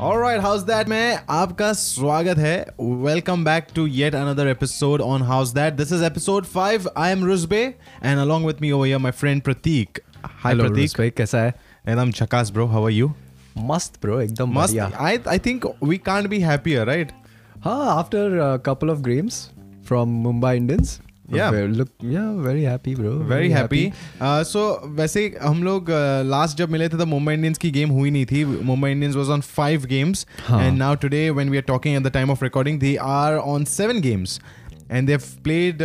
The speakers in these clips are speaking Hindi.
Alright, how's that मैं आपका स्वागत है Welcome back to yet another episode on How's That. This is episode 5. I am Rusbe and along with me over here my friend Pratik. Hi hello Pratik. भाई कैसा है एकदम झकास bro. How are you? मस्त ब्रो एकदम Must. बढ़िया I I think we can't be happier, right? हाँ after couple of games from Mumbai Indians Yeah. look yeah very happy bro. Very happy so Uh, वैसे हम लोग लास्ट जब मिले थे तो मुंबई इंडियंस की गेम हुई नहीं थी. Mumbai Indians was on five games. And now today when we are talking at the time of recording they are on seven games and they have played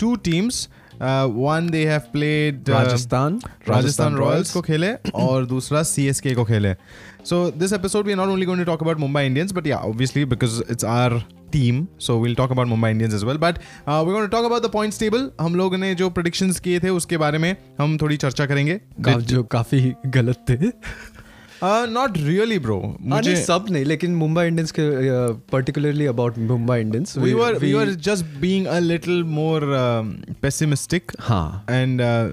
two teams one they have played Rajasthan Rajasthan Royals को खेले और दूसरा सी एस के को खेले. So this episode we are not only going to talk about Mumbai Indians but yeah obviously because it's our team so will talk about Mumbai Indians as well but we going to talk about the points table हम लोग ने जो प्रोडिक्शंस किए थे उसके बारे में हम थोड़ी चर्चा करेंगे। का, जो काफ़ी गलत थे। नॉट रियली ब्रो हाँ, मुझे नहीं, सब नहीं लेकिन मुंबई इंडियंस के particularly about Mumbai Indians we were we were just being a little more um, pessimistic. हाँ। And uh,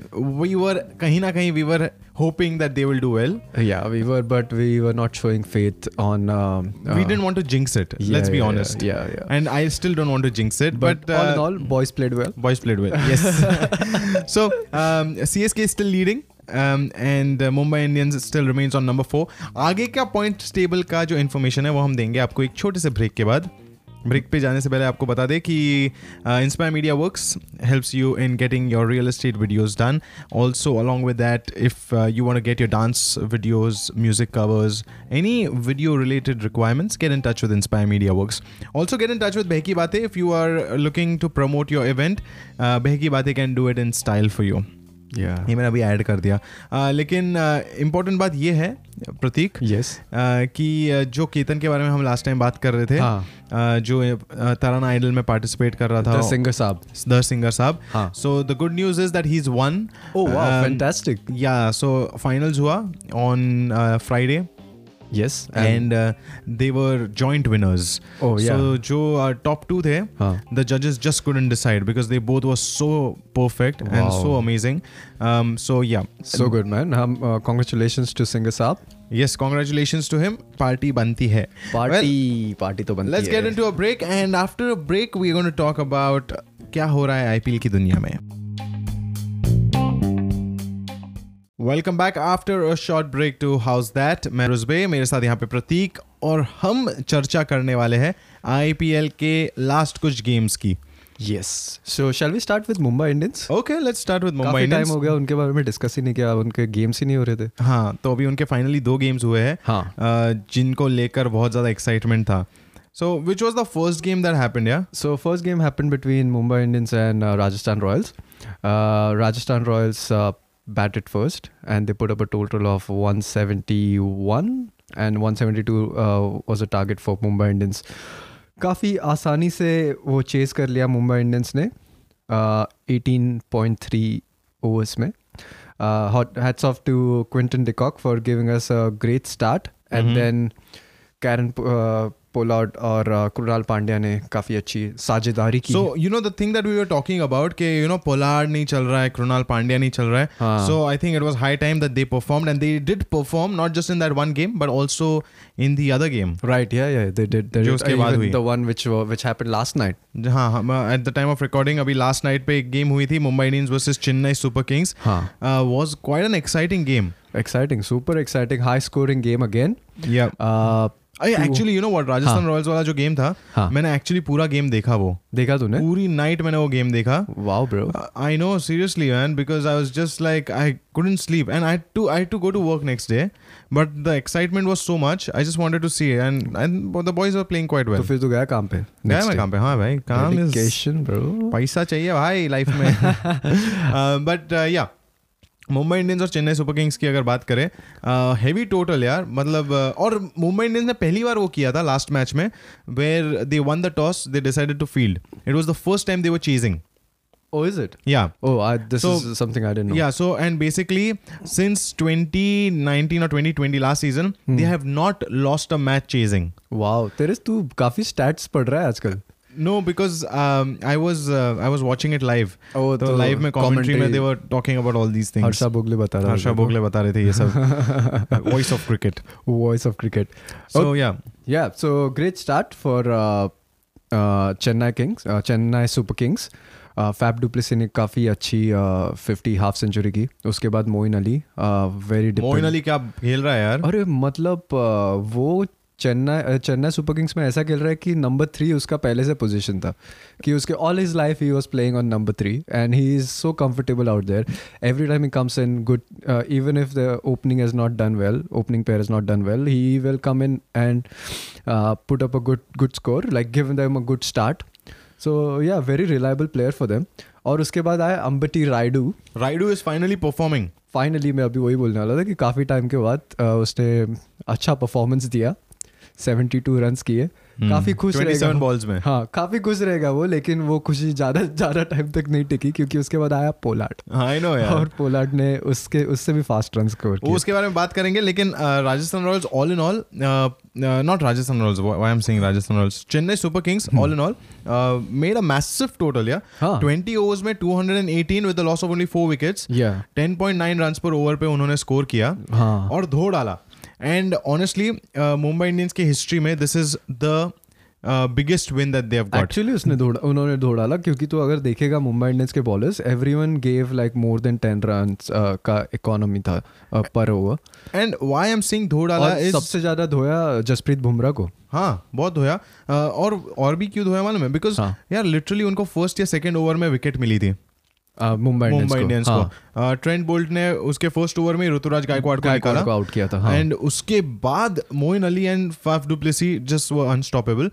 we were kahin na kahin we were hoping that they will do well yeah we were but we were not showing faith on um, uh, we uh, didn't want to jinx it yeah, let's be yeah, honest yeah yeah and I still don't want to jinx it. but, But, all in uh, all boys played well boys played well. Yes. so um, CSK is still leading. Um, and uh, Mumbai Indians still remains on number four. आगे का पॉइंट टेबल का जो इन्फॉर्मेशन है वो हम देंगे आपको एक छोटे से ब्रेक के बाद ब्रेक पे जाने से पहले आपको बता दें कि Inspire Media Works helps you in getting your real estate videos done also along with that if you want get your dance videos music covers any video related requirements get in touch with Inspire Media Works also get in touch with Behki Baatein if you are looking to promote your event Behki Baatein can do it in style for you yeah. ये मैंने अभी ऐड कर दिया। आ, लेकिन इम्पोर्टेंट बात ये है प्रतीक yes. uh, कि uh, जो केतन के बारे में हम लास्ट टाइम बात कर रहे थे हाँ। आ, जो uh, तराना आइडल में पार्टिसिपेट कर रहा था। सिंगर साहब। द सिंगर साहब। So the good news is that he is one oh Um, yeah so finals हुआ on Friday yes and uh, they were joint winners. oh yeah So जो uh, top two थे, हाँ the judges just couldn't decide because they both were so perfect and Wow. so amazing. Um, so yeah, So good, man. Um, uh, congratulations to Singer Saab. yes, congratulations to him. Party बनती है. Party, party तो बनती Let's है. get into a break and after a break we're going to talk about क्या हो रहा है IPL की दुनिया में. welcome back after a short break to house that मैं रुजबे मेरे साथ यहाँ पे प्रतीक और हम चर्चा करने वाले हैं आईपीएल के लास्ट कुछ गेम्स की। Yes. So shall we start with Mumbai Indians? Okay let's start with Mumbai काफ़ी टाइम हो गया उनके बारे में डिस्कस ही नहीं किया उनके गेम्स ही नहीं हो रहे थे। हाँ तो अभी उनके फाइनली दो गेम्स हुए हैं हाँ। जिनको लेकर बहुत ज़्यादा एक्साइटमेंट था। So which was the first game that happened yeah So first game happened between Mumbai Indians and uh, Rajasthan Royals. Uh, Rajasthan Royals uh, batted first and they put up a total of 171 and 172 uh, was a target for Mumbai Indians. काफ़ी आसानी से वो चेस कर लिया मुंबई इंडियंस ने एटीन पॉइंट थ्री ओवर्स में hats off to Quinton de Kock for giving us a great start and Mhm. Then Kieron Pollard और कृणाल पांड्या ने काफ़ी अच्छी साझेदारी की so you know the thing that we were talking about कि यू नो पोलार्ड नहीं चल रहा है कृणाल पांड्या नहीं चल रहा है। So So I think it was high time that they performed, and they did perform not just in that one game, but also in the other game. Right yeah yeah they did they जो उसके बाद हुई। The one which which happened last night हाँ at the time of recording अभी लास्ट नाइट पे एक गेम हुई थी Mumbai Indians versus Chennai Super Kings हाँ। Was quite an exciting game exciting super exciting high scoring game again yeah actually you know what Rajasthan Royals वाला जो गेम था हाँ. मैंने एक्चुअली पूरा गेम देखा वो। देखा तूने? पूरी नाइट मैंने वो गेम देखा। Wow bro I know seriously man because I was just like I couldn't sleep and I to I to go to work next day but the excitement was so much I just wanted to see and and the boys are playing quite well तो फिर तू गया काम पे गया मैं काम पे हाँ भाई काम इज़ पैसा चाहिए भाई लाइफ में। बट या मुंबई इंडियंस और चेन्नई सुपर किंग्स की अगर बात करें हैवी टोटल यार मतलब और मुंबई इंडियंस ने पहली बार वो किया था लास्ट मैच में where they won the toss they decided to field it was the first time they were chasing Oh, is it? या Oh, I, this So- is something I didn't know. Yeah, so and basically since 2019 or 2020 last season, they have not lost a match chasing. Wow, तेरे तू काफ़ी stats पढ़ रहा है आजकल. No because I was I was watching it live live में कॉमेंट्री में they were talking about all these thing Harsha Bhogle बता रहे हर्षा तो। बोगले बता रहे थे ये सब। Voice of cricket voice of cricket so yeah yeah so great start for Chennai Kings Chennai Super Kings Faf du Plessis ने काफ़ी अच्छी फिफ्टी हाफ़ सेंचुरी की। उसके बाद मोइन अली uh, वेरी मोइन अली क्या खेल रहा है यार? अरे मतलब uh, वो चेन्नई चेन्नई सुपर किंग्स में ऐसा खेल रहा है कि नंबर थ्री उसका पहले से पोजीशन था कि उसके all his life he was playing on number three and he is so comfortable out there every time he comes in good even if the opening is not done well opening pair is not done well he will come in and put up a good good score like give them a good start so yeah very reliable player for them और उसके बाद आया Ambati Rayudu Raidu is finally performing. Finally मैं अभी वही बोलने वाला था कि काफ़ी टाइम के बाद उसने अच्छा परफॉर्मेंस दिया। 72 रन्स किए। काफ़ी खुश रहेगा। balls में. हाँ काफ़ी खुश रहेगा वो लेकिन वो खुशी ज़्यादा ज़्यादा टाइम तक नहीं टिकी क्योंकि उसके बाद आया पोलार्ड I know यार. और पोलार्ड ने उसके उससे भी फास्ट रन स्कोर वो किए। उसके बारे में बात करेंगे लेकिन Rajasthan Royals all in all not Rajasthan Royals I am saying Rajasthan Royals Chennai Super Kings all in all made a massive total yeah हाँ। 20 ओवर्स में 218 with the loss of only 4 wickets yeah 10.9 runs पर ओवर पे उन्होंने स्कोर किया। हाँ। और धो डाला। एंड ऑनेस्टली मुंबई इंडियंस की हिस्ट्री में this is the biggest win that they have got actually उसने उन्होंने दौड़ डाला क्योंकि तो अगर देखेगा मुंबई इंडियंस के bowlers everyone gave like more than ten run का इकोनॉमी था पर over and why I am saying धो डाला इज़ सबसे ज़्यादा धोया जसप्रीत बुमराह को। हाँ बहुत धोया। और और भी क्यों धोया मालूम है? बिकॉज़ हाँ। यार लिटरली उनको फ़र्स्ट या सेकंड ओवर में विकेट मिली थी। मुंबई मुंबई इंडियंस को। ट्रेंड बोल्ट हाँ। ने उसके फ़र्स्ट ओवर में ऋतुराज गायकवाड़ को आउट किया था हाँ। एंड उसके बाद Moeen Ali and Faf du Plessis just were unstoppable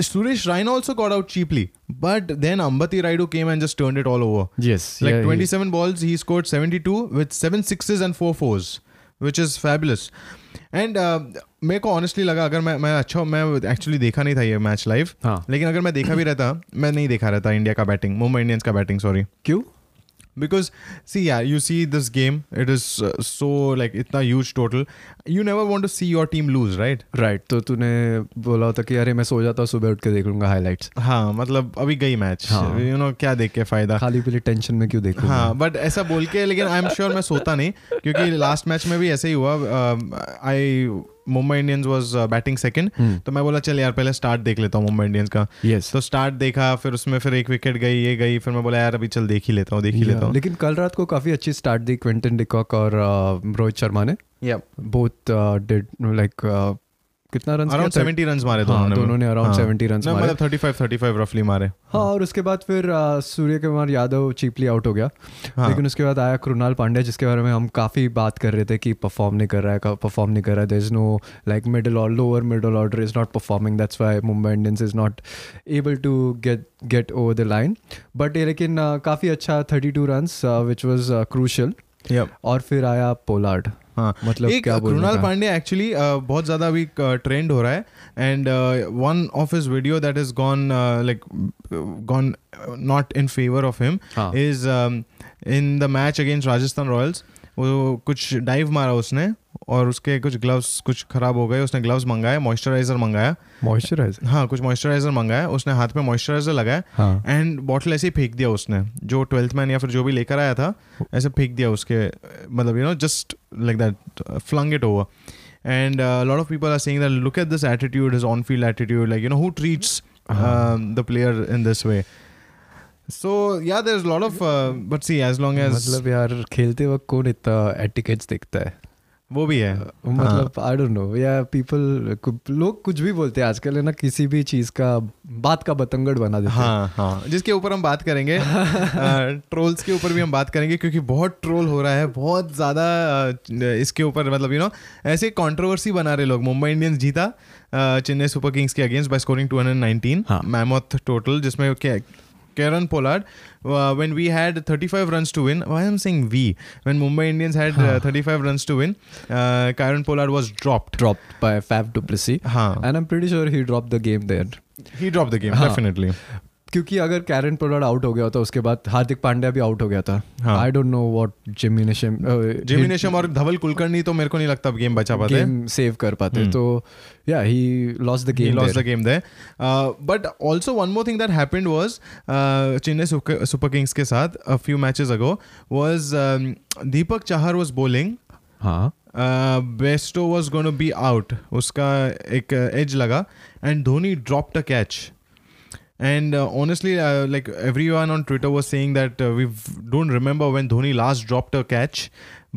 Suresh Raina also got out cheaply but then Ambati Rayudu came and just turn it all over yes like 27 balls he scored 72 with seven sixes and four fours which is fabulous and मेरे को ऑनेस्टली लगा अगर मैं मैं अच्छा मैं एक्चुअली देखा नहीं था ये मैच लाइव हाँ। लेकिन अगर मैं देखा भी रहता मैं नहीं देखा रहता इंडिया का बैटिंग मुंबई इंडियंस का बैटिंग सॉरी क्यों? Because see yeah you see this game it is uh, so like itna huge total you never want to see your team lose right? Right तो तूने बोला होता कि अरे मैं सो जाता हूँ सुबह उठ के देख लूँगा हाईलाइट्स हाँ मतलब अभी गई मैच हाँ। यू नो क्या देख के फ़ायदा? खाली पीली टेंशन में क्यों देखूँगा? हाँ बट ऐसा बोल के लेकिन आई एम श्योर मैं सोता नहीं क्योंकि लास्ट मैच में भी ऐसे ही हुआ। I Mumbai Indians was batting second. तो मैं बोला चल यार पहले स्टार्ट देख लेता हूँ मुंबई इंडियंस का. यस तो स्टार्ट देखा फिर उसमें फिर एक विकेट गई ये गई फिर मैं बोला यार अभी चल देख ही लेता हूँ देख ही लेता हूँ. लेकिन कल रात को काफ़ी अच्छी स्टार्ट दी क्विंटन डिकॉक और uh, रोहित शर्मा ने। बोथ डिड लाइक कितना रन अराउंड 70 रन्स मारे हाँ, दोनों ने दोनों ने around 70 runs नहीं, मारे। मतलब 35 35 रफली मारे। हाँ हाँ और उसके बाद फिर सूर्य कुमार यादव चीपली आउट हो गया। हाँ। लेकिन उसके बाद आया कृणाल पांड्या जिसके बारे में हम काफ़ी बात कर रहे थे कि परफॉर्म नहीं कर रहा है परफॉर्म नहीं कर रहा है। There is no like middle और lower middle order is not performing that's why Mumbai Indians is not able to get get over the line but लेकिन काफ़ी अच्छा thirty two run which was crucial और फिर आया पोलार्ड हाँ। मतलब एक कृणाल पांडे एक्चुअली बहुत ज़्यादा अभी ट्रेंड हो रहा है। And one of his video that is gone like gone not in favour of him. Is in the match against Rajasthan Royals वो कुछ डाइव मारा उसने। और उसके कुछ ग्लव्स कुछ खराब हो गए उसने ग्लव्स मंगाए मॉइस्चराइजर मंगाया। मॉइस्चराइजर हाँ कुछ मॉइस्चराइजर मंगाया उसने हाथ में मॉइस्चराइजर लगाया। हाँ। एंड बॉटल ऐसे ही फेंक दिया उसने जो ट्वेल्थ मैन या फिर जो भी लेकर आया था ऐसे फेंक दिया उसके मतलब you know just like that flung it over and lot of people are saying that look at this attitude is on field attitude like you know who. Treats the player in this way so या there is lot of but see as long as मतलब यार खेलते वक्त कौन इतना एटिकेट्स देखता है? वो भी है। मतलब आई डोंट नो या पीपल लोग कुछ भी बोलते हैं आजकल है ना किसी भी चीज़ का बात का बतंगड़ बना देते हैं। हाँ हाँ जिसके ऊपर हम बात करेंगे ट्रोल्स के ऊपर भी हम बात करेंगे क्योंकि बहुत ट्रोल हो रहा है बहुत ज़्यादा इसके ऊपर मतलब यू नो ऐसे कंट्रोवर्सी बना रहे लोग। मुंबई इंडियंस जीता चेन्नई सुपर किंग्स के अगेंस्ट बाय स्कोरिंग 219 हाँ। मैमोथ टोटल जिसमें क्या Karen Pollard, uh, when we had 35 runs to win, why am I'm saying we, when Mumbai Indians had uh, 35 runs to win, uh, Pollard was dropped. dropped by Fab Duplessis. And I'm pretty sure he dropped the game there. He dropped the game, definitely. क्योंकि अगर कैरन पोलर्ड आउट हो गया था उसके बाद हार्दिक पांड्या भी आउट हो गया था। I don't know what Jimmy Neesham Jimmy Neesham और धवल कुलकर्णी तो मेरे को नहीं लगता गेम बचा पाते। गेम सेव कर पाते तो या he lost the game lost the game they but also one more thing that happened was Chennai Super Kings के साथ a few matches ago was Deepak Chahar was bowling हाँ। Bairstow was gonna be out उसका एक एज लगा and Dhoni drop the catch And uh, honestly, uh, like everyone on Twitter was saying that uh, we don't remember when Dhoni last dropped a catch,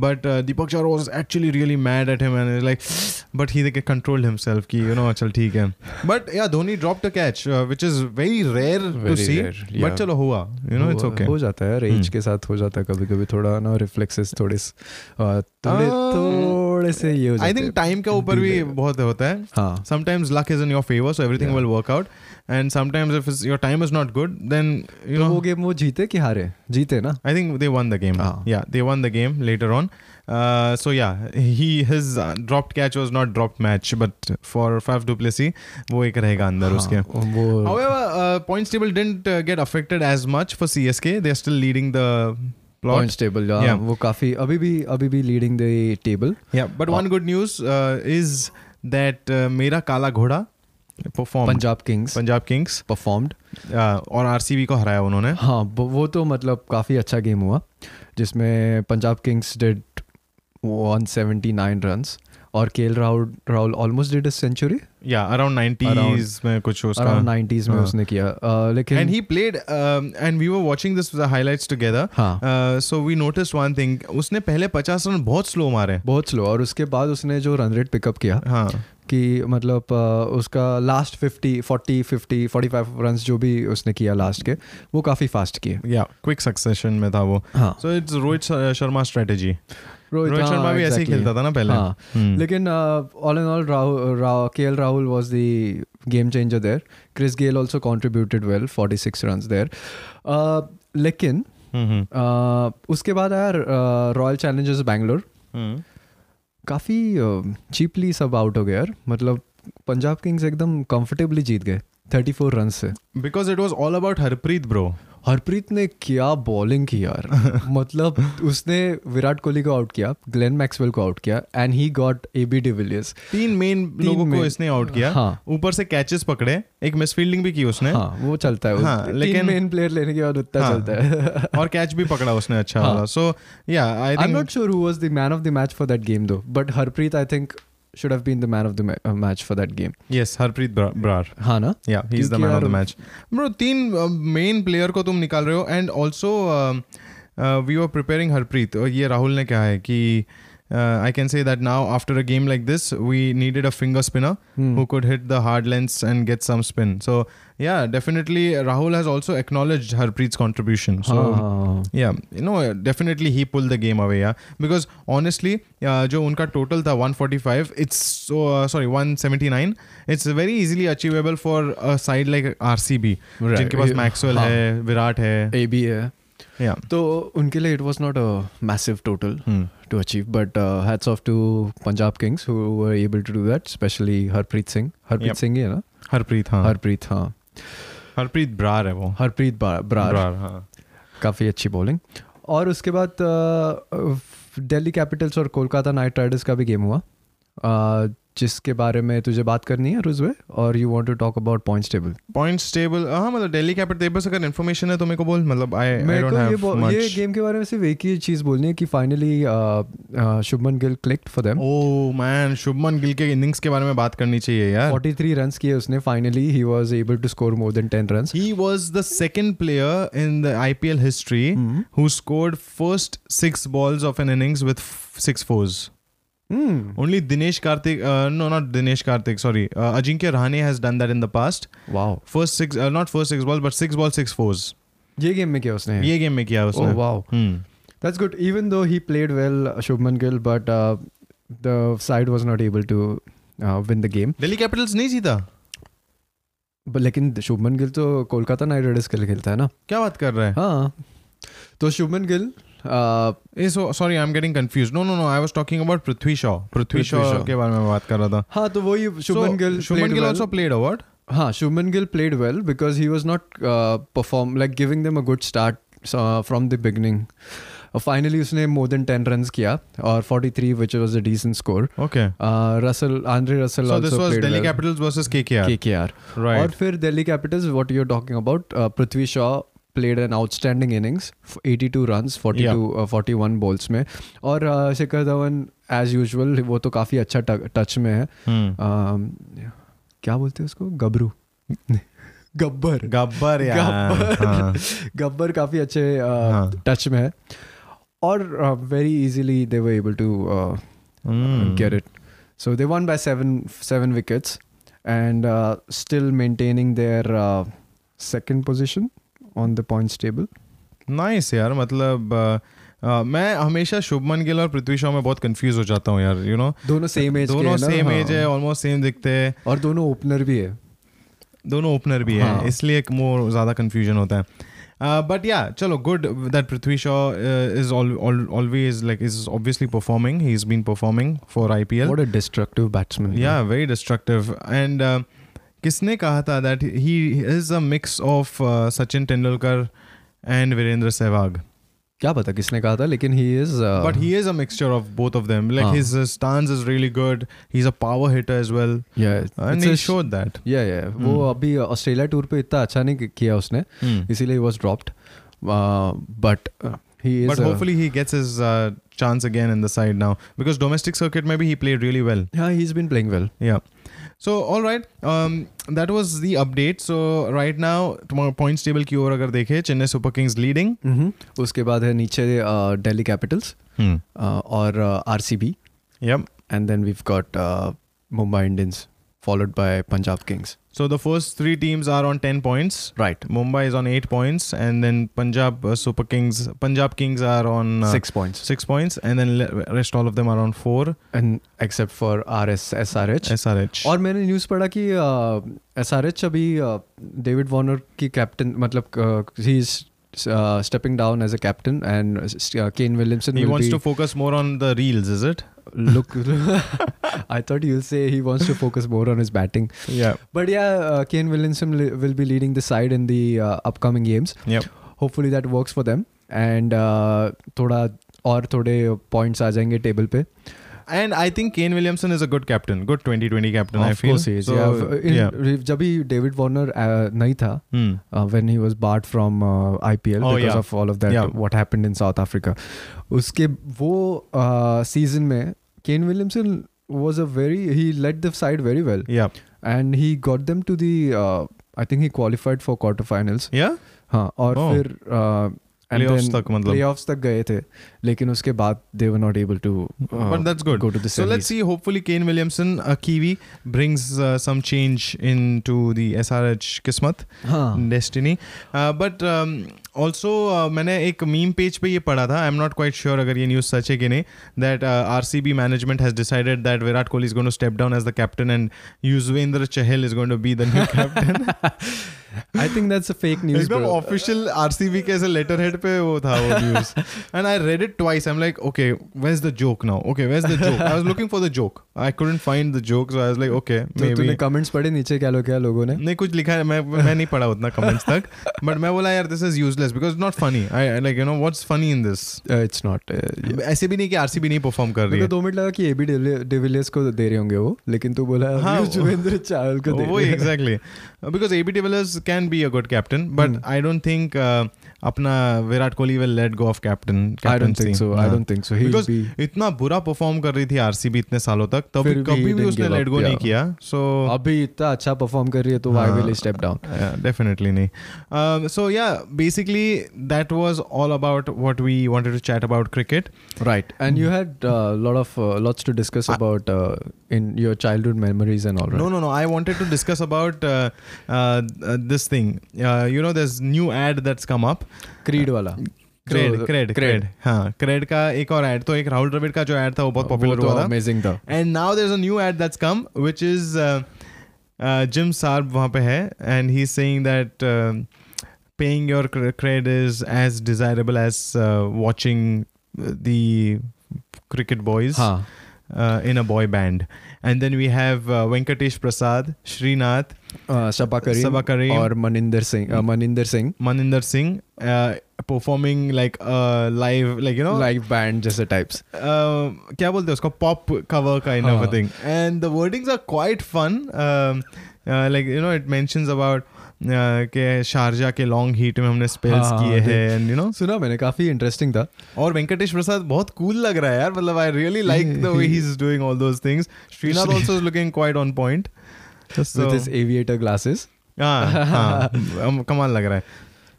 but uh, Deepak Chahar was actually really mad at him and he's like, but he like, controlled himself कि you know चल ठीक है. But yeah, Dhoni dropped a catch, uh, which is very rare to Very see. rare, But yeah. चलो हुआ, you know it's हो- okay. हो जाता है रेंज हम्म। के साथ हो जाता है कभी कभी थोड़ा ना रिफ्लेक्सेस थोड़े स- अ, थोड़े Uh, थोड़े से ये हो I जाते think हैं। time के ऊपर भी Delay. बहुत होता है. हाँ sometimes luck is in your favor so everything Yeah. will If it's, your time is not good then you तो know वो गेम वो जीते कि हारे जीते ना i think they won the game Ah. yeah they won the game later on uh, so yeah he his uh, dropped catch was not dropped match but for Faf Duplessis वो एक रहेगा अंदर उसके हाँ, uh, points table didn't uh, get affected as much for CSK they're still leading the plot points table Yeah. वो काफ़ी अभी भी अभी भी leading the table yeah but one good news uh, is uh, मेरा काला घोड़ा performed. Punjab Kings Punjab Kings performed और आरसीबी को हराया उन्होंने. हाँ वो वो तो मतलब काफ़ी अच्छा गेम हुआ जिसमें पंजाब किंग्स डिड 179 रन्स और KL Rahul Rahul almost did a century या अराउंड 90s में कुछ उसका अराउंड 90s में हाँ। उसने किया। अ, लेकिन and he played um, and we were watching this the highlights together. हाँ। Uh, so we noticed one उसने पहले 50 रन बहुत स्लो मारे। बहुत स्लो और उसके बाद उसने जो रन रेट पिकअप किया हाँ। कि मतलब उसका last fifty forty fifty forty five run जो भी उसने किया लास्ट के वो काफ़ी फास्ट किए। या क्विक सक्सेशन में था वो। हाँ। So it's Rohit Sharma strategy Rohit हाँ, शर्मा भी ऐसे ही खेलता था ना पहले। हाँ। हम्म। लेकिन all in all Rahul K L Rahul was the game changer there Chris Gayle also contributed well 46 run there लेकिन हम्म, uh, उसके बाद आया रॉयल चैलेंजर्स बैंगलोर। काफ़ी चीपली सब आउट हो गया यार। मतलब पंजाब किंग्स एकदम कंफर्टेबली जीत गए 34 रन से। Because it was all about Harpreet bro Harpreet ने क्या बॉलिंग की यार। मतलब उसने विराट कोहली को आउट किया ग्लेन मैक्सवेल को आउट किया and he got A B de Villiers तीन मेन लोगों को इसने आउट किया। हाँ। ऊपर से कैचेस पकड़े एक मिसफील्डिंग भी की उसने। हाँ वो चलता है। हाँ, लेकिन- मेन प्लेयर लेने के बाद उतना हाँ, चलता है। और कैच भी पकड़ा उसने अच्छा. वाला। सो या I am not sure who was the man of the match for that game though but Harpreet I think have been the man of the match for that game yes Harpreet ब्रा- ब्रार हाँ ना या ही इज़ द क्योंकि मैन ऑफ़ द यार- मैच ब्रो तीन मेन प्लेयर को तुम निकाल रहे हो and also we were preparing Harpreet और ये राहुल ने कहा है कि I can say that now after a game like this we needed a finger spinner Hmm. who could hit the hard lens and get some spin. So yeah, definitely Rahul has also acknowledged Harpreet's contribution. So हाँ, हाँ, हाँ. yeah, you know, definitely he pulled the game away. Yeah, because honestly, uh, जो उनका total था 145, it's so uh, sorry 179. It's very easily achievable for a side like RCB, Right. जिनके पास Maxwell हाँ. है, विराट है. ए बी है Yeah. तो उनके लिए it was not a massive total Hmm. To achieve but uh, hats off to Punjab Kings who were able to do that especially Harpreet Singh Harpreet Yep. Singh ही है ना हरप्रीत हाँ. हरप्रीत हाँ Brar ब्रार है वो. Brar. Brar, ब्रार हाँ. काफ़ी अच्छी बॉलिंग और उसके बाद दिल्ली कैपिटल्स और कोलकाता नाइट राइडर्स का भी गेम हुआ uh, जिसके बारे में तुझे बात करनी है रुजवे और you want to talk about points table points table हाँ मतलब दिल्ली कैपिटल से अगर इन्फॉर्मेशन है तो मेरे को बोल मतलब आई आई डोंट हैव बो- ये गेम के बारे में सिर्फ़ एक ही चीज़ बोलनी है कि finally Shubman Gill clicked for them oh man Shubman Gill के इनिंग्स के बारे में बात करनी चाहिए यार. 43 रन्स किए उसने finally he was able to score more than 10 runs He was the second player in the IPL history Hmm. who scored first six balls of an innings with f- six fours. Only Dinesh Karthik, uh, no, not Dinesh Karthik, sorry, uh, Ajinkya Rahane has done that in the past. Wow First six, uh, not first six balls, but six balls, six fours. ये गेम में किया उसने ये गेम में किया उसने. ओह wow Hmm. That's good. Even though he played well, uh, Shubman Gill, but uh, the side was not able to uh, win the game. Delhi Capitals नहीं जीता लेकिन शुभमन गिल तो कोलकाता नाइट राइडर्स के लिए खेलता है ना क्या बात कर रहा है हाँ तो Shubman Gill uh, sorry I am getting confused no no no I was talking about Prithvi Shaw Prithvi Prithvi Shaw Shaw. के बारे में बात कर रहा था हाँ तो वही Shubman Gill Shubman played Gill. Also played award played well because he was not uh, perform like giving them a good start uh, from the beginning. Uh, finally, उसने more than 10 runs किया और 43 which was a decent score. Okay. Uh, Russell, Andre Russell So also this was played Delhi well. Capitals versus KKR. KKR. Right. और फिर Delhi Capitals, what you're talking about, uh, Prithvi Shaw played an outstanding innings eighty two run forty two forty one balls में। और शिखर धवन एज यूजल वो तो काफ़ी अच्छा टच में है। हम्म। um, क्या बोलते हैं उसको? गबरू। गब्बर। गब्बर हाँ। गब्बर। काफ़ी अच्छे uh, हाँ। टच में है। और very easily they were able to get it so they won by seven seven wickets and still maintaining their second position uh, on the points table. Nice यार मतलब अ, अ, मैं हमेशा शुभमन गिल और पृथ्वी शॉ में बहुत कंफ्यूज हो जाता हूँ यार यू नो दोनों सेम एज दोनों सेम एज है हाँ। ऑलमोस्ट सेम दिखते हैं और दोनों ओपनर भी है दोनों ओपनर भी हाँ. है। इसलिए एक मोर ज़्यादा कंफ्यूजन होता है बट या चलो good that Prithvi Shaw is always like is obviously performing he is been performing for I P L What a destructive batsman. Yeah, very destructive. And uh, किसने कहा था that he is a mix of Sachin Tendulkar and Virender Sehwag क्या पता किसने कहा था लेकिन he is but he. Is a mixture of both of them like his stance is really good he is a power hitter as well and he showed that या या वो अभी ऑस्ट्रेलिया टूर पे इतना अच्छा नहीं किया उसने इसीलिए he was dropped but he is but hopefully he gets his chance again in the side now because domestic circuit में भी ही प्लेड रियली वेल या he has been playing well या So all right, um, that was the update. So right now, tomorrow points table की ओर अगर देखें, चेन्नई सुपर किंग्स लीडिंग. उसके बाद है नीचे दिल्ली कैपिटल्स Hmm. और R C B Yep. and then we've got uh, Mumbai Indians, followed by Punjab Kings. So the first three teams are on 10 points. Right. Mumbai is on 8 points and then Punjab uh, Super Kings Punjab Kings are on uh, Six points. 6 points and then le- rest all of them are on 4 And except for RS SRH. SRH. और मैंने न्यूज़ पढ़ा कि एस आर एच अभी डेविड वॉर्नर की कैप्टन मतलब he is Stepping down as a captain and Kane Williamson he wants to focus more on the reels, is it? look I thought you'll say he wants to focus more on his batting Yeah. but yeah uh, Kane Williamson li- will be leading the side in the uh, upcoming games Yep. hopefully that works for them and uh, थोड़ा और थोड़े points आ जाएंगे टेबल पे And I think Kane Williamson is a good captain, good 2020 captain. I of feel. course he is So, yeah. In, yeah. जब भी डेविड वार्नर नहीं था Hmm. uh, when he was barred from uh, IPL Oh, because yeah. of all of that Yeah. what happened in South Africa उसके वो सीज़न में Kane Williamson was a very he led the side very well Yeah. and he got them to the uh, I think he qualified for quarterfinals Yeah. हाँ और Oh. फिर प्लेऑफ्स तक गए थे लेकिन उसके बाद they were not able to that's good go to the मैंने एक मीम पेज पे ये पढ़ा था I am not quite sure अगर ये न्यूज़ सच है कि नहीं that RCB management has decided that Virat Kohli is going to step down as the captain and Yuzvendra Chahal is going to be the new captain I think that's a fake news एकदम bro. ऑफिशियल आरसीबी के ऐसे लेटर हेड पे वो था वो news and I read it twice I am like okay where is the joke now okay where is the joke I was looking for the joke I couldn't find the joke so I was like okay तो तूने मेबी कमेंट्स पढ़े नीचे क्या लोग क्या लोगों ने? नहीं कुछ लिखा है। मैं मैं नहीं पढ़ा उतना कमेंट्स तक। बट मैं बोला यार this is useless because not funny I like you know what's funny in this Uh, it's not. Uh, yeah. ऐसे भी नहीं कि आरसीबी नहीं परफॉर्म कर रही मेरे है। को दो मिनट लगा कि एबी डिविलियर्स को दे रहे होंगे वो लेकिन तू बोला हाँ, वो- जुवेंद्र चावल को दे वो रहे हैं। Exactly because AB de Villiers can be a good captain, but mm. I don't think uh, अपना Virat Kohli will let go of captain I don't think so. I don't think so. He'll Because be इतना बुरा परफॉर्म कर रही थी आरसीबी इतने सालों तक तभी फिर भी कभी he भी didn't उसने give लेट up, गो नहीं yeah. किया सो अभी इतना अच्छा परफॉर्म कर रही है तो व्हाई हाँ. Will he step down definitely नहीं so yeah basically that was all about what we wanted to chat about cricket Right. And you had a uh, lot of uh, lots to discuss I- about uh, in your childhood memories and all right. No, no, no. I wanted to discuss about uh, uh, uh, this thing. Uh, you know, there's new ad that's come up. CRED वाला। क्रेड तो क्रेड क्रेड। का एक और एड तो एक राहुल का जो एड था and now there come which is Jim Sarbh वहाँ पे है and he saying that paying your CRED is as desirable as watching the cricket boys in a boy band and then we have Venkatesh Prasad Srinath have uh, Saba Karim Karim. और Maninder Singh Maninder Singh Maninder Singh uh, performing like a live, like you know, live band जैसे टाइप्स uh, क्या बोलते हैं उसको pop cover kind of a हाँ. thing. And the wordings are quite fun. Um, uh, like you know, it mentions about uh, कि शारजा के लॉन्ग हीट में हमने स्पेल्स हाँ, किए हाँ, हैं एंड यू नो सुना मैंने काफ़ी इंटरेस्टिंग था और वेंकटेश प्रसाद बहुत कूल लग रहा है यार मतलब I really like the way he is doing all those things Srinath also is looking quite on point aviator glasses कमाल लग रहा है.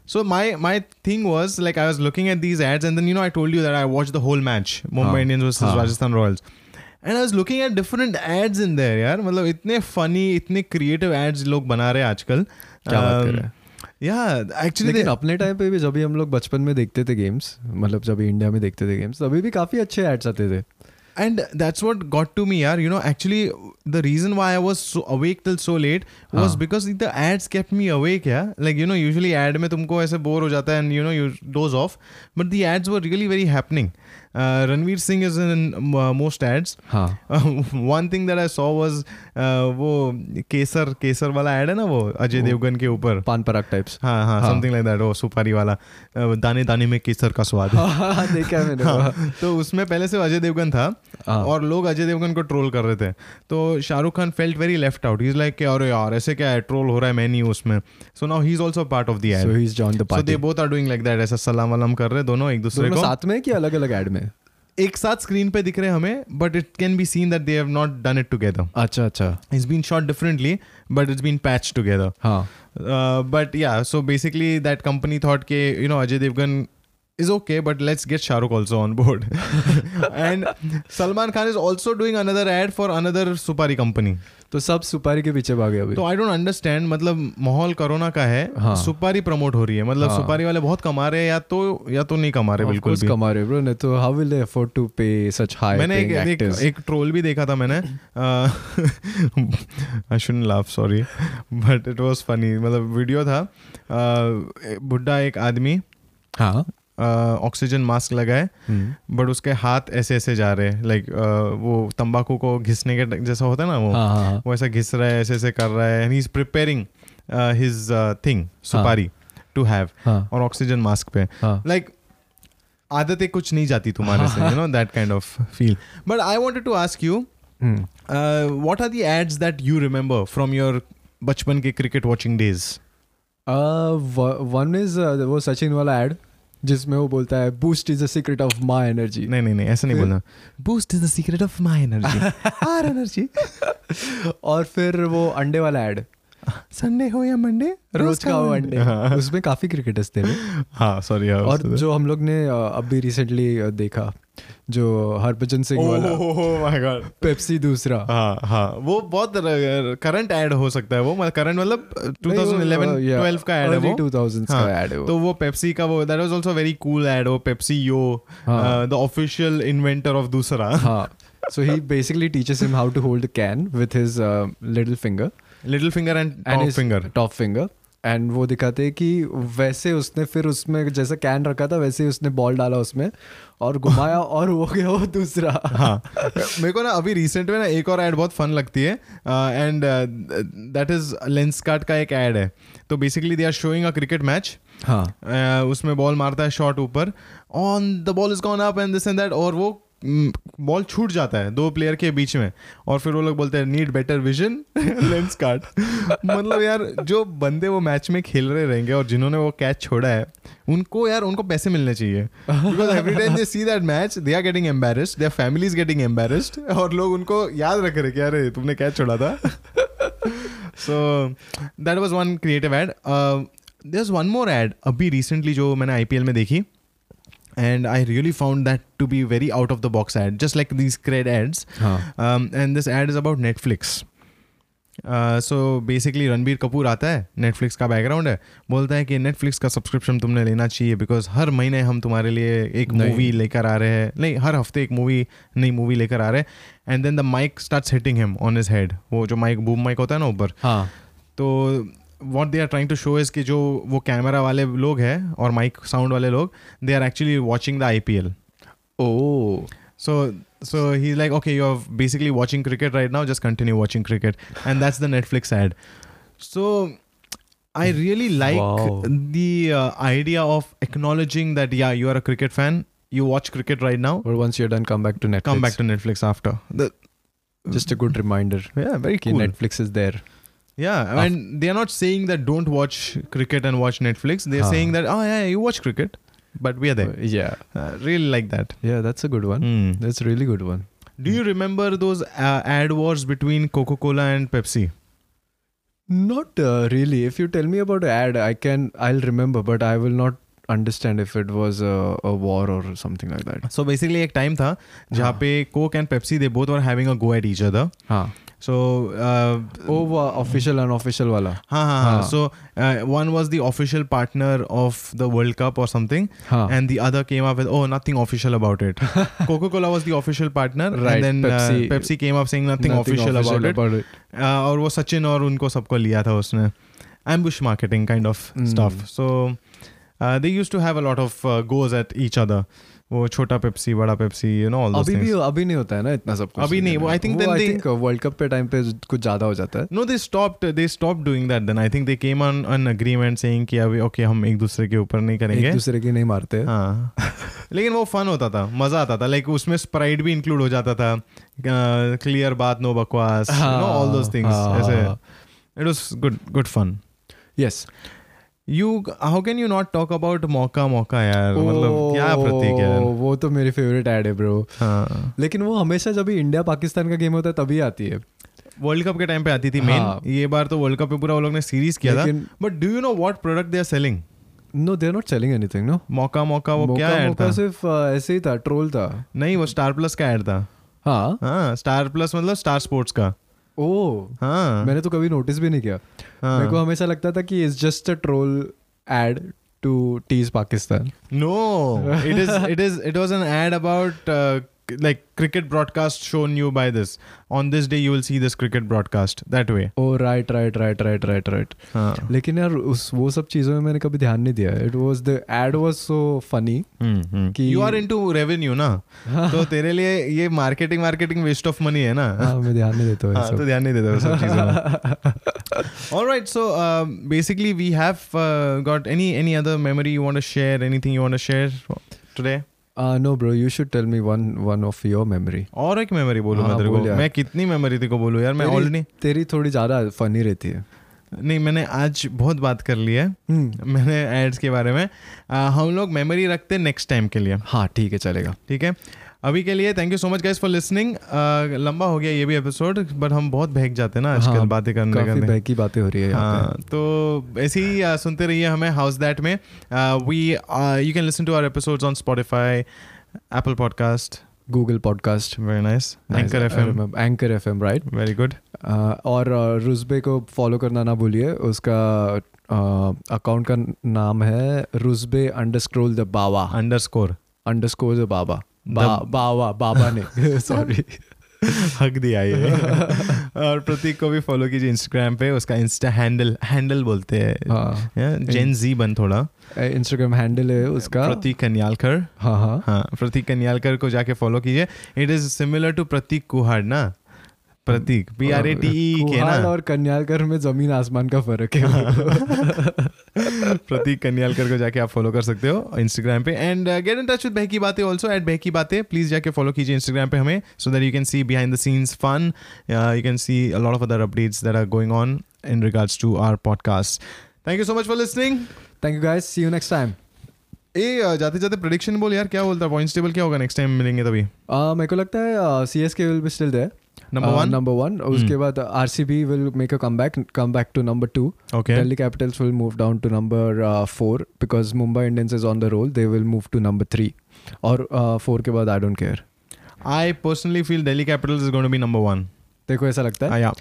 So my my thing was like I was looking at these ads and you know I told you that I watch the whole match Mumbai Indians versus Rajasthan Royals and I was looking at different ads in there यार मतलब इतने फनी इतने क्रिएटिव एड्स लोग बना रहे हैं आजकल. एक्चुअली yeah, अपने टाइम पे भी जब भी हम लोग बचपन में देखते थे गेम्स मतलब जब इंडिया में देखते थे गेम्स तभी भी काफ़ी अच्छे एड्स आते थे। and that's what got to me yaar. You know actually the reason why i was so awake till so late was because the ads kept me awake yeah like you know usually ad mein tumko aise bore ho jata and you know you doze off. But the ads were really very happening. Uh, Singh is ads. हाँ. One thing that I saw was uh, वो केसर केसर वाला ad है ना वो अजय देवगन के ऊपर. पान पराग टाइप्स हाँ हाँ. समथिंग लाइक दैट वो सुपारी वाला. Uh, दाने दाने में केसर का स्वाद हाँ. देखा मैंने हाँ, तो उसमें पहले से अजय देवगन था हाँ. और लोग अजय देवगन को ट्रोल कर रहे थे. तो Shahrukh Khan felt very left out is like अरे यार ऐसे क्या है? ट्रोल हो रहा है मैं नहीं हूँ उसमें. So now he is also part of the ad so they both are doing like that ऐसा सलाम वलाम कर रहे दोनों एक दूसरे को. साथ में कि अलग अलग एड में? एक साथ स्क्रीन पे दिख रहे हैं हमें but it can be seen that they have not done it together अच्छा अच्छा। It's been shot differently but it's been patch together हाँ। But yeah so basically that company thought के you know Ajay Devgan is okay but let's get Shahrukh also on board and Salman Khan is also doing another ad for another supari company तो सब सुपारी के पीछे भागे अभी। तो आई डोंट अंडरस्टैंड मतलब माहौल कोरोना का है हाँ. सुपारी प्रमोट हो रही है। मतलब हाँ. सुपारी वाले बहुत कमा रहे हैं या तो या तो नहीं कमा रहे बिल्कुल भी। कमा रहे ब्रो नहीं तो how will they afford to pay such high मैंने एक, एक, एक ट्रोल भी देखा था मैंने। I shouldn't laugh sorry but it was funny मतलब वीडियो था। बुढ़ा एक आदमी हाँ। ऑक्सीजन मास्क लगाए हम्म। बट उसके हाथ ऐसे ऐसे जा रहे हैं। लाइक वो तंबाकू को घिसने के जैसा होता है ना वो हाँ हाँ हाँ। वो ऐसा घिस रहा है ऐसे ऐसे कर रहा है। And he is preparing his thing supari to have हाँ। और ऑक्सीजन मास्क पे। हाँ। लाइक आदतें कुछ नहीं जाती तुम्हारे से you know that kind of feel but I wanted to ask you hmm. What are the ads that you remember from your बचपन के cricket watching days one is वो सचिन वाला एड जिसमें वो बोलता है Boost is the secret of my energy नहीं नहीं नहीं ऐसा नहीं? बोलना। Boost is the secret of my energy our energy और फिर वो अंडे वाला एड संडे हो या मंडे रोज का वो अंडे। हाँ। उसमें काफ़ी क्रिकेटर्स थे। हाँ सॉरी और जो हम लोग ने अभी रिसेंटली देखा। जो हरभजन सिंह वाला। माय गॉड पेप्सी दूसरा। हाँ हाँ वो बहुत करंट ऐड हो सकता है वो मतलब करंट मतलब 2011 12 का ऐड है वो। 2000s हाँ, का एड है वो। तो वो पेप्सी का वो that was also very cool ad वो Pepsi yo. The official inventor of दूसरा। हाँ so he basically teaches him how to hold a can with his uh, little finger little finger and and finger top finger and वो दिखाते हैं कि वैसे उसने फिर उसमें जैसे कैन रखा था वैसे ही उसने बॉल डाला उसमें और घुमाया और हो गया वो दूसरा। हाँ। मेरे को ना अभी रिसेंट में ना एक और ऐड बहुत फन लगती है and that is Lenskart का एक ऐड है। तो basically they are showing a cricket match हाँ। Uh, उसमें बॉल मारता है शॉट ऊपर on the ball is gone up and this and that और वो बॉल छूट जाता है, दो प्लेयर के बीच में। और फिर वो लोग बोलते हैं need better vision Lenskart मतलब यार, जो बंदे वो मैच में खेल रहे रहेंगे और जिन्होंने वो कैच छोड़ा है, उनको यार, उनको पैसे मिलने चाहिए। Because every time they see that match they are getting embarrassed their family is getting embarrassed और लोग उनको याद रख रहे कि, अरे, तुमने कैच छोड़ा था। So that was one creative ad there's one more ad, अभी recently जो मैंने आईपीएल में देखी। And I really found that to be very out of the box ad just like these cred ads. हाँ um, and this ad is about Netflix. Uh, so basically Ranbir Kapoor आता है नेटफ्लिक्स का बैकग्राउंड है बोलता है कि नेटफ्लिक्स का सब्सक्रिप्शन तुमने लेना चाहिए बिकॉज़ हर महीने हम तुम्हारे लिए एक। मूवी लेकर आ रहे हैं। नहीं हर हफ़्ते एक मूवी नई मूवी लेकर आ रहे हैं। And then the mic start hitting him on his head वो जो माइक बूम माइक होता है ना ऊपर। हाँ। तो What they are trying to show is कि जो वो कैमरा वाले लोग हैं और माइक साउंड वाले लोग they are actually watching the I P L oh So so he's like, okay, you're basically watching cricket right now. Just continue watching cricket, and that's the Netflix ad. So I really like Wow. the uh, idea of acknowledging that yeah, you are a cricket fan. You watch cricket right now. Or once you're done, come back to Netflix. Come back to Netflix after. The, Just a good reminder. yeah, very कि cool. Netflix is there. Yeah, and they are not saying that don't watch cricket and watch Netflix. They're Huh. saying that oh yeah, you watch cricket, but we are there. Yeah. Uh, really like that. Yeah, that's a good one. Hmm. That's a really good one. Do you remember those uh, ad wars between Coca-Cola and Pepsi? Not uh, really. If you tell me about an ad, I can, I'll remember, but I will not understand if it was a, a war or something like that. So basically एक time था जहाँ हाँ. पे Coke and Pepsi they both were having a go at each other. हाँ. So uh, Oh, वो official unofficial वाला. हाँ हाँ हाँ. हाँ. So uh, one was the official partner of the World Cup or something, हाँ. and the other came up with oh nothing official about it. Coca-Cola was the official partner, Right, and then Pepsi- uh, Pepsi came up saying nothing, nothing official, official about about it. it. Uh, और वो सचिन और उनको सबको लिया था उसने ambush marketing kind of Hmm. stuff. So uh, they used to have a lot of uh, goes at each other. वो छोटा पेप्सी बड़ा Pepsi you know all those अभी भी अभी नहीं होता है ना इतना सब कुछ अभी नहीं, वो I think then I think world cup पे टाइम पे कुछ ज़्यादा हो जाता है। No they stopped they stop doing that then I think they came on an agreement saying कि अभी ओके हम एक दूसरे के ऊपर नहीं करेंगे। एक दूसरे की नहीं मारते। हाँ। लेकिन वो फन होता था मज़ा आता था। लाइक उसमें स्प्राइट भी इंक्लूड हो जाता था। क्लियर बात नो बकवास you know all those things ऐसे. It was good good fun yes you how can you not talk about Mauka Mauka यार मतलब क्या प्रतीक है वो तो मेरी फेवरेट एड है ब्रो हाँ। लेकिन वो हमेशा जब भी इंडिया पाकिस्तान का गेम होता है तभी आती है। वर्ल्ड कप के टाइम पे आती थी हाँ. ये बार तो वर्ल्ड कप पे पूरा वो लोग ने सीरीज़ किया था। But do you know what product they are selling no they are not selling anything no Mauka Mauka वो क्या ऐड था? सिर्फ़ uh, ऐसे ही था ट्रोल था। नहीं वो स्टार प्लस का ऐड था। हाँ। हाँ स्टार प्लस मतलब स्टार स्पोर्ट्स का। ओ हाँ। मैंने तो कभी नोटिस भी नहीं किया। हाँ. मेरे को हमेशा लगता था कि is just a troll ad to tease Pakistan no it is it is it was an ad uh, like cricket broadcast shown you by this. On this day, you will see this cricket broadcast that way. Oh right right right right right right हाँ. लेकिन यार उस वो सब चीज़ों में मैंने कभी ध्यान नहीं दिया it was the ad was so funny कि- You are into revenue ना तो तेरे लिए ये marketing marketing waste of money है ना हाँ मैं ध्यान नहीं देता हूँ ये हाँ, तो ध्यान नहीं देता वो सब चीज़ों में all right so um, basically we have uh, got any any other memory you want to share anything you want no bro, you should tell me one one of your memory. Of your memory और एक मेमोरी बोलूँ मैं हाँ, तेरे बोल को। मैं कितनी मेमोरी तेरे को बोलूँ यार? मैं ऑलरेडी तेरी थोड़ी ज़्यादा फनी रहती है। नहीं मैंने आज बहुत बात कर ली है। मैंने एड्स के बारे में। आ, हम लोग मेमोरी रखते हैं नेक्स्ट टाइम के लिए। हाँ ठीक है चलेगा। ठीक है? अभी के लिए thank you so much guys for listening लंबा हो गया ये भी एपिसोड बट हम बहुत बहक जाते हैं ना आजकल हाँ, बातें करने काफ़ी करने। बहकी बातें हो रही है हाँ तो ऐसे ही आ, सुनते रहिए हमें हाउस दैट में। We you can listen to our episodes on Spotify Apple podcast Google podcast very nice anchor F M anchor F M right very good और रुजबे को फॉलो करना ना भूलिए। उसका अकाउंट का नाम है Ruzbeh under scroll the Bawa underscore underscore the Baba बा, बावा बाबा ने। सॉरी हक दिया ये। और प्रतीक को भी फॉलो कीजिए इंस्टाग्राम पे उसका इंस्टा हैंडल हैंडल बोलते हैं। हाँ। जेन जी बन थोड़ा। इंस्टाग्राम हैंडल है उसका। प्रतीक कन्यालकर। हाँ हाँ। हाँ प्रतीक कन्यालकर को जाके फॉलो कीजिए। It is similar to Prateek Kuhad ना? Prateek P R A T E E K और कन्यालकर में ज़मीन आसमान का फ़र्क है। प्रतीक कन्यालकर को जाके आप फॉलो कर सकते हो इंस्टाग्राम पे। And get in touch with Bahki Baatein also eight बहकी बातें। प्लीज़ जाके फॉलो कीजिए इंस्टाग्राम पे हमें so that you can see behind the scenes fun you can see a lot of other updates that are going on in regards to our podcast thank you so much for listening thank you guys see you next time ए जाते जाते प्रोडिक्शन बोल यार क्या बोलता? है पॉइंट्स टेबल क्या होगा नेक्स्ट टाइम मिलेंगे तभी? मेरे को लगता है C S K will be still there number one उसके बाद R C B will make a comeback comeback to number two Delhi Capitals will move down to number four because Mumbai Indians is on the roll they will move to number three और फोर के बाद I don't care I personally feel Delhi Capitals is going be number one देखो ऐसा लगता है